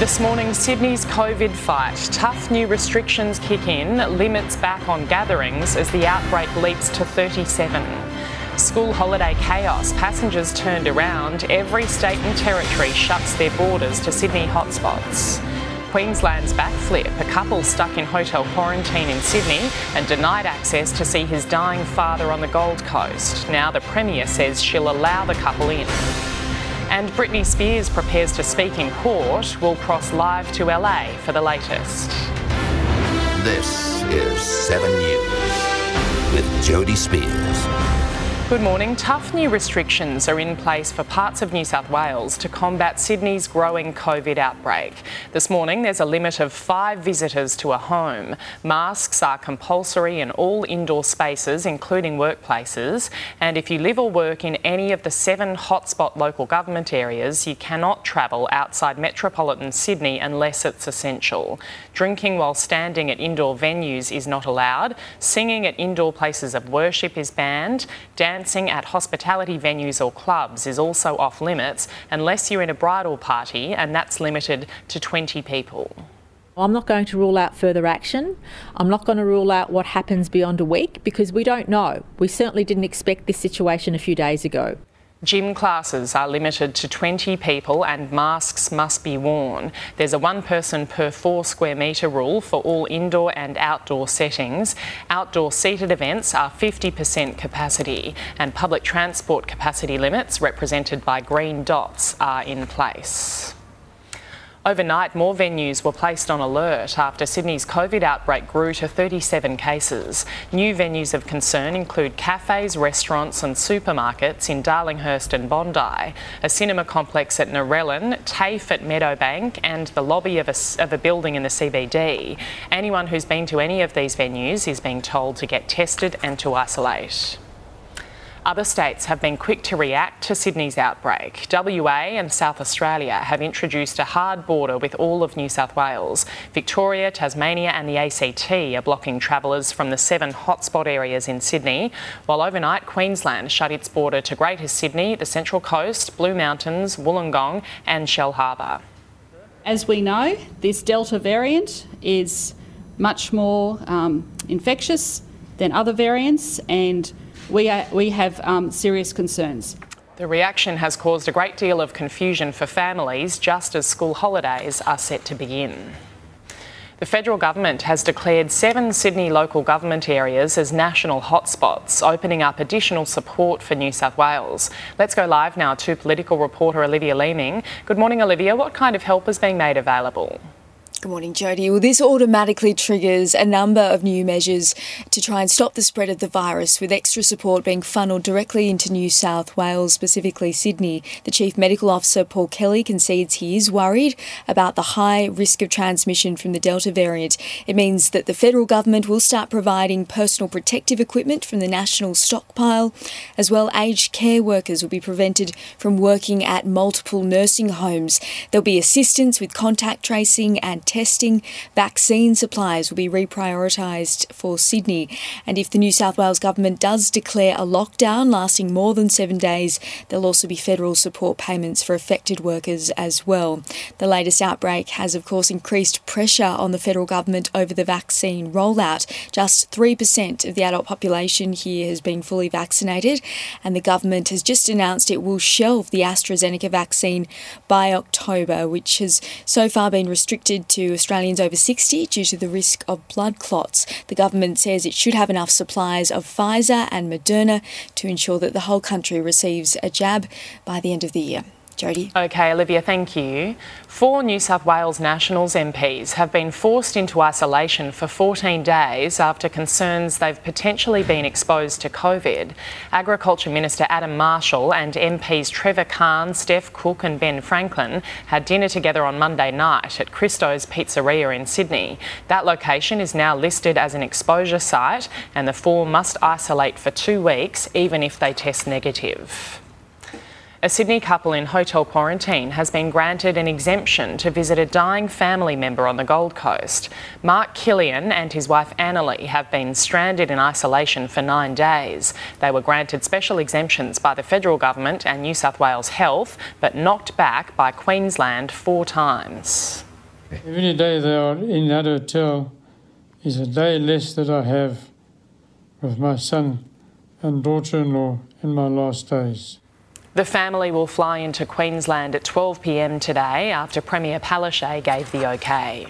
This morning, Sydney's COVID fight. Tough new restrictions kick in, limits back on gatherings as the outbreak leaps to 37. School holiday chaos, passengers turned around. Every state and territory shuts their borders to Sydney hotspots. Queensland's backflip. A couple stuck in hotel quarantine in Sydney and denied access to see his dying father on the Gold Coast. Now the Premier says she'll allow the couple in. And Britney Spears prepares to speak in court. We'll cross live to LA for the latest. This is 7 News with Jodie Speers. Good morning. Tough new restrictions are in place for parts of New South Wales to combat Sydney's growing COVID outbreak. This morning, there's a limit of five visitors to a home. Masks are compulsory in all indoor spaces, including workplaces. And if you live or work in any of the seven hotspot local government areas, you cannot travel outside metropolitan Sydney unless it's essential. Drinking while standing at indoor venues is not allowed. Singing at indoor places of worship is banned. Dancing at hospitality venues or clubs is also off limits unless you're in a bridal party, and that's limited to 20 people. I'm not going to rule out further action. I'm not going to rule out what happens beyond a week because we don't know. We certainly didn't expect this situation a few days ago. Gym classes are limited to 20 people and masks must be worn. There's a one person per four square metre rule for all indoor and outdoor settings. Outdoor seated events are 50% capacity and public transport capacity limits, represented by green dots, are in place. Overnight, more venues were placed on alert after Sydney's COVID outbreak grew to 37 cases. New venues of concern include cafes, restaurants, and supermarkets in Darlinghurst and Bondi, a cinema complex at Narellan, TAFE at Meadowbank, and the lobby of a, of a building in the CBD. Anyone who's been to any of these venues is being told to get tested and to isolate. Other states have been quick to react to Sydney's outbreak. WA and South Australia have introduced a hard border with all of New South Wales. Victoria, Tasmania, and the ACT are blocking travellers from the seven hotspot areas in Sydney, while overnight Queensland shut its border to Greater Sydney, the Central Coast, Blue Mountains, Wollongong, and Shellharbour. As we know, this Delta variant is much more um, infectious than other variants and we, are, we have um, serious concerns. The reaction has caused a great deal of confusion for families just as school holidays are set to begin. The federal government has declared seven Sydney local government areas as national hotspots, opening up additional support for New South Wales. Let's go live now to political reporter Olivia Leeming. Good morning, Olivia. What kind of help is being made available? Good morning, Jodie. Well, this automatically triggers a number of new measures to try and stop the spread of the virus, with extra support being funneled directly into New South Wales, specifically Sydney. The Chief Medical Officer, Paul Kelly, concedes he is worried about the high risk of transmission from the Delta variant. It means that the federal government will start providing personal protective equipment from the national stockpile, as well aged care workers will be prevented from working at multiple nursing homes. There'll be assistance with contact tracing and testing. Vaccine supplies will be reprioritised for Sydney. And if the New South Wales government does declare a lockdown lasting more than seven days, there'll also be federal support payments for affected workers as well. The latest outbreak has, of course, increased pressure on the federal government over the vaccine rollout. Just 3% of the adult population here has been fully vaccinated, and the government has just announced it will shelve the AstraZeneca vaccine by October, which has so far been restricted to Australians over 60 due to the risk of blood clots. The government says it should have enough supplies of Pfizer and Moderna to ensure that the whole country receives a jab by the end of the year. Okay, Olivia, thank you. Four New South Wales Nationals MPs have been forced into isolation for 14 days after concerns they've potentially been exposed to COVID. Agriculture Minister Adam Marshall and MPs Trevor Khan, Steph Cooke, and Ben Franklin had dinner together on Monday night at Christo's Pizzeria in Sydney. That location is now listed as an exposure site, and the four must isolate for two weeks, even if they test negative. A Sydney couple in hotel quarantine has been granted an exemption to visit a dying family member on the Gold Coast. Mark Killian and his wife Annalie have been stranded in isolation for nine days. They were granted special exemptions by the federal government and New South Wales Health, but knocked back by Queensland four times. Every day they are in that hotel is a day less that I have with my son and daughter in law in my last days. The family will fly into Queensland at 12 pm today after Premier Palaszczuk gave the okay.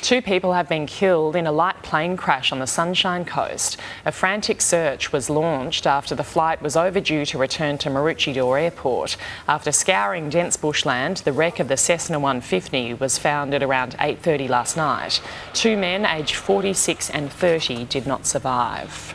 Two people have been killed in a light plane crash on the Sunshine Coast. A frantic search was launched after the flight was overdue to return to Maroochydore Airport. After scouring dense bushland, the wreck of the Cessna 150 was found at around 8:30 last night. Two men aged 46 and 30 did not survive.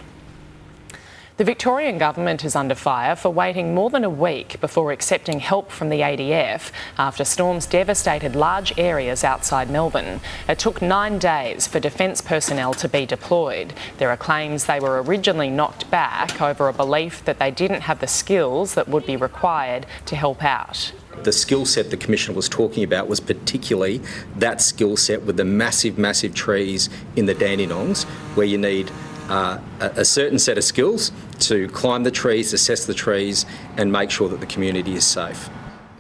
The Victorian government is under fire for waiting more than a week before accepting help from the ADF after storms devastated large areas outside Melbourne. It took nine days for defence personnel to be deployed. There are claims they were originally knocked back over a belief that they didn't have the skills that would be required to help out. The skill set the Commissioner was talking about was particularly that skill set with the massive, massive trees in the Dandenongs, where you need uh, a, a certain set of skills to climb the trees, assess the trees, and make sure that the community is safe.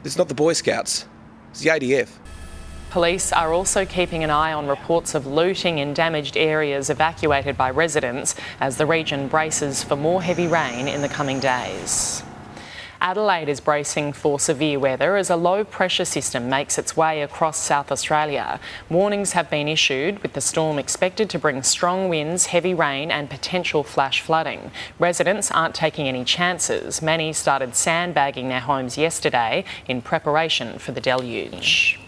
It's not the Boy Scouts, it's the ADF. Police are also keeping an eye on reports of looting in damaged areas evacuated by residents as the region braces for more heavy rain in the coming days. Adelaide is bracing for severe weather as a low pressure system makes its way across South Australia. Warnings have been issued with the storm expected to bring strong winds, heavy rain, and potential flash flooding. Residents aren't taking any chances. Many started sandbagging their homes yesterday in preparation for the deluge.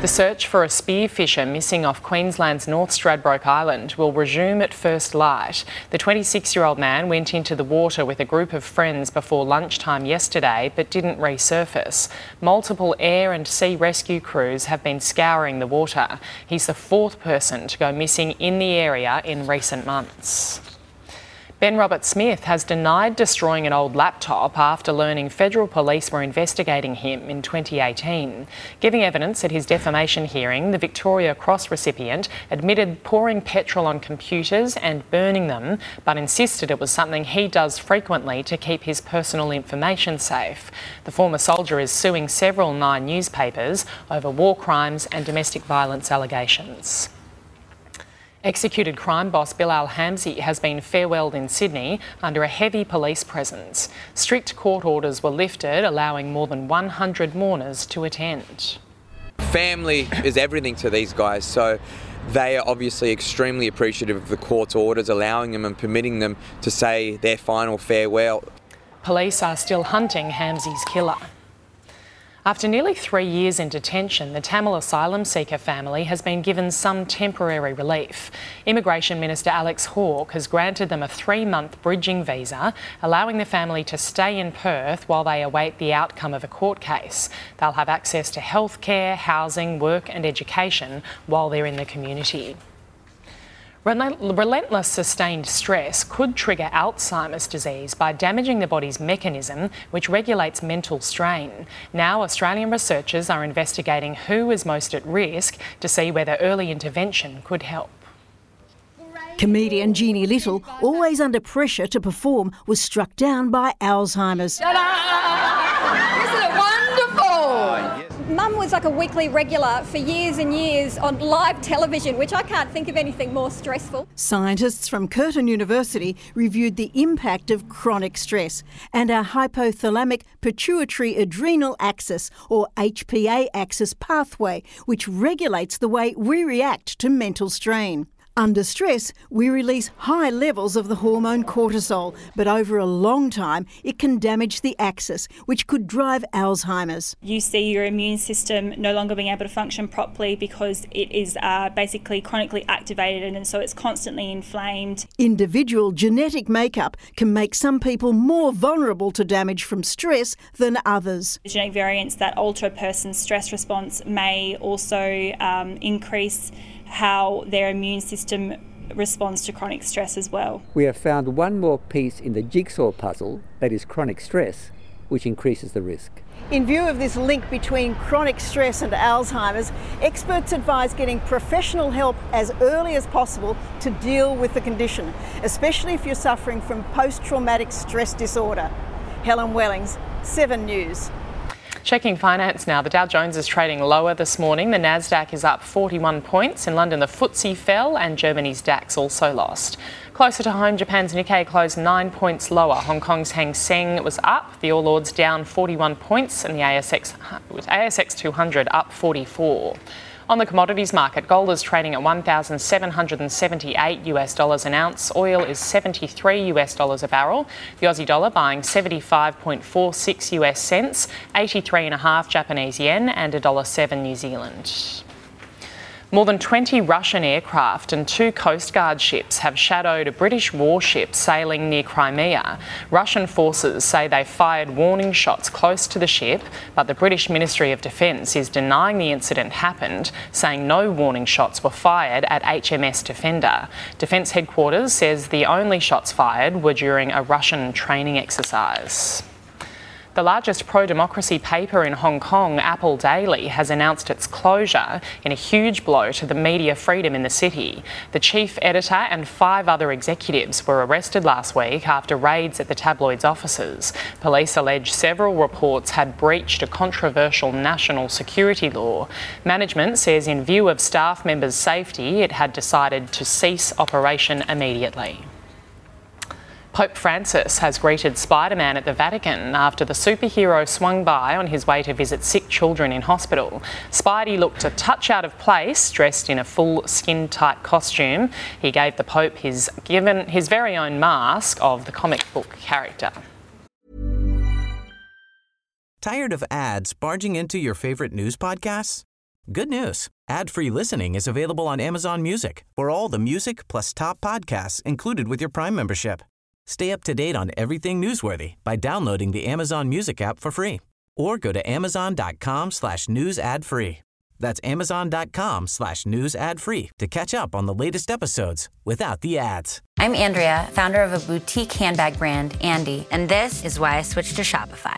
The search for a spearfisher missing off Queensland's North Stradbroke Island will resume at first light. The 26 year old man went into the water with a group of friends before lunchtime yesterday but didn't resurface. Multiple air and sea rescue crews have been scouring the water. He's the fourth person to go missing in the area in recent months. Ben Roberts-Smith has denied destroying an old laptop after learning federal police were investigating him in 2018. Giving evidence at his defamation hearing, the Victoria Cross recipient admitted pouring petrol on computers and burning them, but insisted it was something he does frequently to keep his personal information safe. The former soldier is suing several Nine newspapers over war crimes and domestic violence allegations. Executed crime boss Bilal Hamze has been farewelled in Sydney under a heavy police presence. Strict court orders were lifted, allowing more than 100 mourners to attend. Family is everything to these guys, so they are obviously extremely appreciative of the court's orders, allowing them and permitting them to say their final farewell. Police are still hunting Hamze's killer. After nearly three years in detention, the Tamil asylum seeker family has been given some temporary relief. Immigration Minister Alex Hawke has granted them a three month bridging visa, allowing the family to stay in Perth while they await the outcome of a court case. They'll have access to healthcare, housing, work, and education while they're in the community. Relentless sustained stress could trigger Alzheimer's disease by damaging the body's mechanism which regulates mental strain. Now, Australian researchers are investigating who is most at risk to see whether early intervention could help. Comedian Jeannie Little, always under pressure to perform, was struck down by Alzheimer's. Isn't was like a weekly regular for years and years on live television, which I can't think of anything more stressful. Scientists from Curtin University reviewed the impact of chronic stress and our hypothalamic pituitary adrenal axis, or HPA axis pathway, which regulates the way we react to mental strain. Under stress, we release high levels of the hormone cortisol, but over a long time, it can damage the axis, which could drive Alzheimer's. You see your immune system no longer being able to function properly because it is uh, basically chronically activated and so it's constantly inflamed. Individual genetic makeup can make some people more vulnerable to damage from stress than others. Genetic variants that alter a person's stress response may also um, increase how their immune system responds to chronic stress as well. We have found one more piece in the jigsaw puzzle that is chronic stress, which increases the risk. In view of this link between chronic stress and Alzheimer's, experts advise getting professional help as early as possible to deal with the condition, especially if you're suffering from post traumatic stress disorder. Helen Wellings, 7 News. Checking finance now. The Dow Jones is trading lower this morning. The Nasdaq is up 41 points. In London, the FTSE fell and Germany's DAX also lost. Closer to home, Japan's Nikkei closed nine points lower. Hong Kong's Hang Seng was up. The All Ords down 41 points, and the ASX, was ASX 200 up 44. On the commodities market, gold is trading at 1,778 US dollars an ounce. Oil is 73 US dollars a barrel. The Aussie dollar buying 75.46 US cents, 83.5 Japanese yen, and $1.07 New Zealand. More than 20 Russian aircraft and two Coast Guard ships have shadowed a British warship sailing near Crimea. Russian forces say they fired warning shots close to the ship, but the British Ministry of Defence is denying the incident happened, saying no warning shots were fired at HMS Defender. Defence headquarters says the only shots fired were during a Russian training exercise. The largest pro democracy paper in Hong Kong, Apple Daily, has announced its closure in a huge blow to the media freedom in the city. The chief editor and five other executives were arrested last week after raids at the tabloid's offices. Police allege several reports had breached a controversial national security law. Management says, in view of staff members' safety, it had decided to cease operation immediately. Pope Francis has greeted Spider Man at the Vatican after the superhero swung by on his way to visit sick children in hospital. Spidey looked a touch out of place, dressed in a full skin tight costume. He gave the Pope his given his very own mask of the comic book character. Tired of ads barging into your favorite news podcasts? Good news. Ad-free listening is available on Amazon Music. For all the music plus top podcasts included with your Prime membership. Stay up to date on everything newsworthy by downloading the Amazon Music app for free or go to amazon.com slash news ad free. That's amazon.com slash news ad free to catch up on the latest episodes without the ads. I'm Andrea, founder of a boutique handbag brand, Andy, and this is why I switched to Shopify.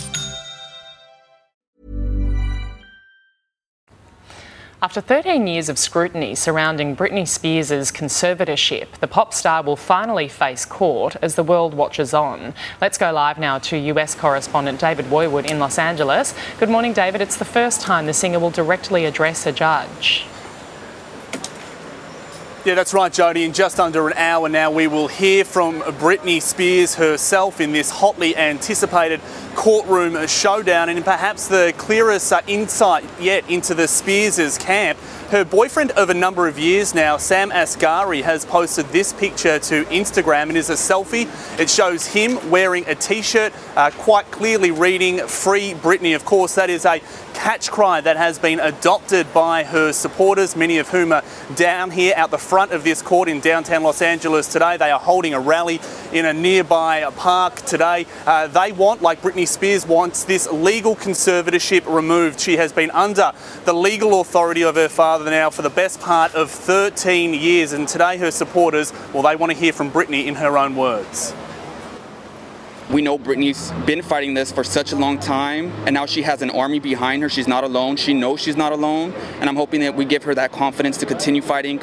After 13 years of scrutiny surrounding Britney Spears' conservatorship, the pop star will finally face court as the world watches on. Let's go live now to US correspondent David Woiwod in Los Angeles. Good morning, David. It's the first time the singer will directly address a judge. Yeah, that's right, Jodie. In just under an hour now, we will hear from Britney Spears herself in this hotly anticipated courtroom showdown and perhaps the clearest insight yet into the Spears' camp. Her boyfriend of a number of years now, Sam Asghari, has posted this picture to Instagram. It is a selfie. It shows him wearing a t shirt, uh, quite clearly reading Free Britney. Of course, that is a catch cry that has been adopted by her supporters, many of whom are down here out the front of this court in downtown Los Angeles today. They are holding a rally in a nearby park today. Uh, they want, like Britney Spears wants, this legal conservatorship removed. She has been under the legal authority of her father now for the best part of 13 years, and today her supporters, well, they want to hear from Britney in her own words. We know Britney's been fighting this for such a long time, and now she has an army behind her. She's not alone. She knows she's not alone, and I'm hoping that we give her that confidence to continue fighting.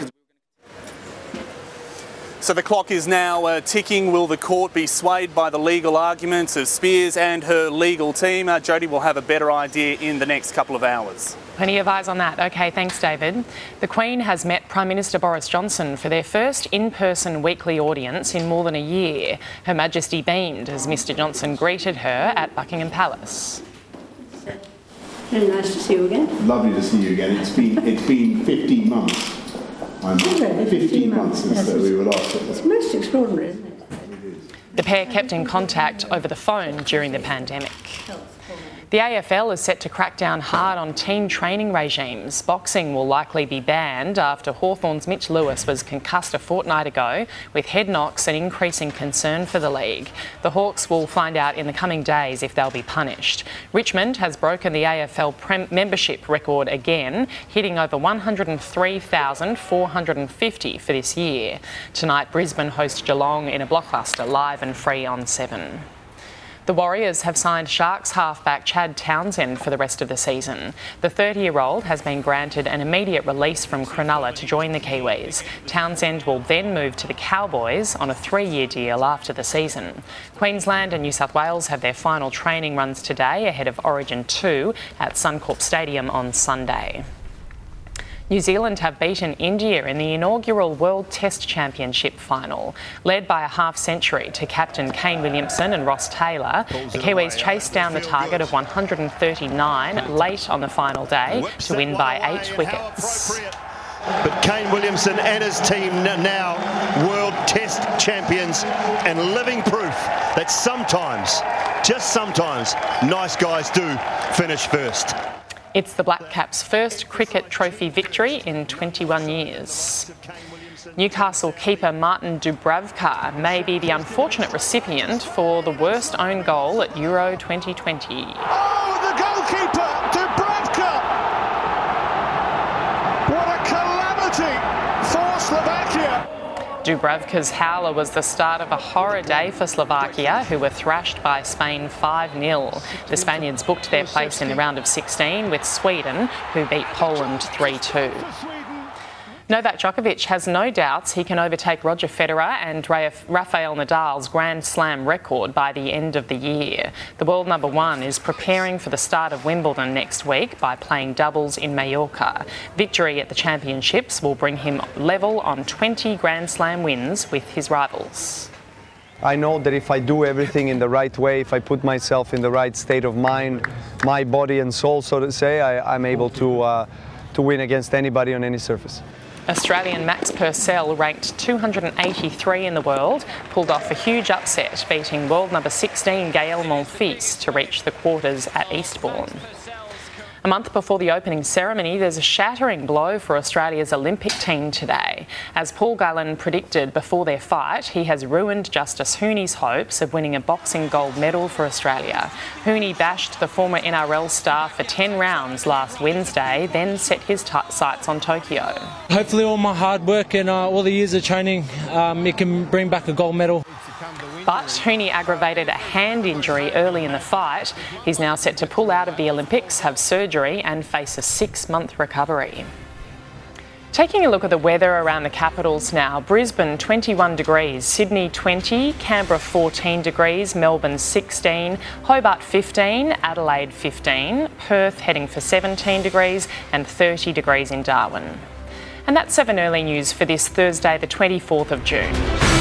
So the clock is now uh, ticking. Will the court be swayed by the legal arguments of Spears and her legal team? Uh, Jodie will have a better idea in the next couple of hours. Plenty of eyes on that. Okay, thanks, David. The Queen has met Prime Minister Boris Johnson for their first in person weekly audience in more than a year. Her Majesty beamed as Mr Johnson greeted her at Buckingham Palace. Very nice to see you again. Lovely to see you again. It's been, it's been 15 months. I'm 15, 15 months since yes, we were last at It's most extraordinary, isn't it? The pair kept in contact over the phone during the pandemic. The AFL is set to crack down hard on team training regimes. Boxing will likely be banned after Hawthorn's Mitch Lewis was concussed a fortnight ago, with head knocks and increasing concern for the league. The Hawks will find out in the coming days if they'll be punished. Richmond has broken the AFL prem- membership record again, hitting over 103,450 for this year. Tonight, Brisbane host Geelong in a blockbuster live and free on 7. The Warriors have signed Sharks halfback Chad Townsend for the rest of the season. The 30 year old has been granted an immediate release from Cronulla to join the Kiwis. Townsend will then move to the Cowboys on a three year deal after the season. Queensland and New South Wales have their final training runs today ahead of Origin 2 at Suncorp Stadium on Sunday. New Zealand have beaten India in the inaugural World Test Championship final. Led by a half century to captain Kane Williamson and Ross Taylor, the Kiwis chased down the target of 139 late on the final day to win by eight wickets. But Kane Williamson and his team now world test champions and living proof that sometimes, just sometimes, nice guys do finish first. It's the Black Caps' first cricket trophy victory in 21 years. Newcastle keeper Martin Dubravka may be the unfortunate recipient for the worst own goal at Euro 2020. Oh, the goalkeeper, Dubravka! What a calamity for Slovakia! Dubravka's howler was the start of a horror day for Slovakia, who were thrashed by Spain 5 0. The Spaniards booked their place in the round of 16 with Sweden, who beat Poland 3 2. Novak Djokovic has no doubts he can overtake Roger Federer and Rafael Nadal's Grand Slam record by the end of the year. The world number one is preparing for the start of Wimbledon next week by playing doubles in Mallorca. Victory at the championships will bring him level on 20 Grand Slam wins with his rivals. I know that if I do everything in the right way, if I put myself in the right state of mind, my body and soul, so to say, I, am able to, uh, to win against anybody on any surface. Australian Max Purcell, ranked 283 in the world, pulled off a huge upset, beating world number 16 Gael Monfils to reach the quarters at Eastbourne. A month before the opening ceremony, there's a shattering blow for Australia's Olympic team today. As Paul Gallen predicted before their fight, he has ruined Justis Huni's hopes of winning a boxing gold medal for Australia. Huni bashed the former NRL star for 10 rounds last Wednesday, then set his t- sights on Tokyo. Hopefully, all my hard work and uh, all the years of training, um, it can bring back a gold medal. But Huni aggravated a hand injury early in the fight. He's now set to pull out of the Olympics, have surgery, and face a six month recovery. Taking a look at the weather around the capitals now Brisbane 21 degrees, Sydney 20, Canberra 14 degrees, Melbourne 16, Hobart 15, Adelaide 15, Perth heading for 17 degrees, and 30 degrees in Darwin. And that's 7 early news for this Thursday, the 24th of June.